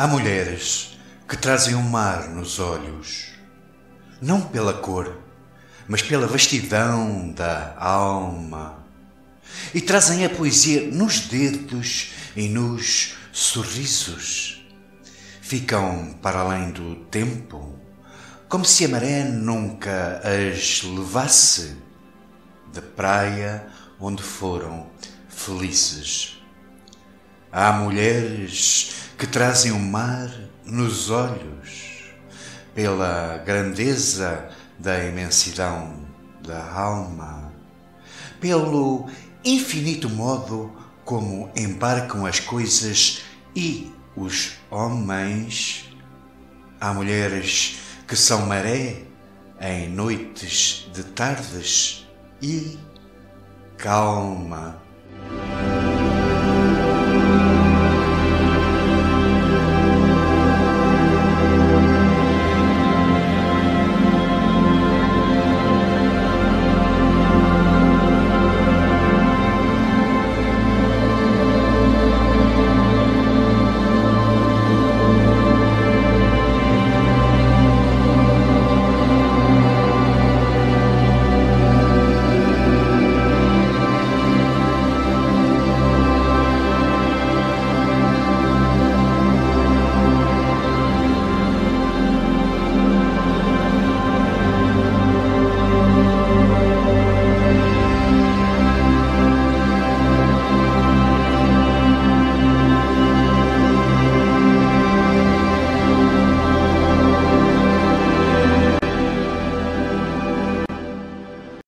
Há mulheres que trazem o mar nos olhos, não pela cor, mas pela vastidão da alma. E trazem a poesia nos dedos e nos sorrisos. Ficam para além do tempo, como se a maré nunca as levasse da praia onde foram felizes. Há mulheres que trazem o mar nos olhos, pela grandeza da imensidão da alma, pelo infinito modo como embarcam as coisas e os homens. Há mulheres que são maré em noites de tardes e calma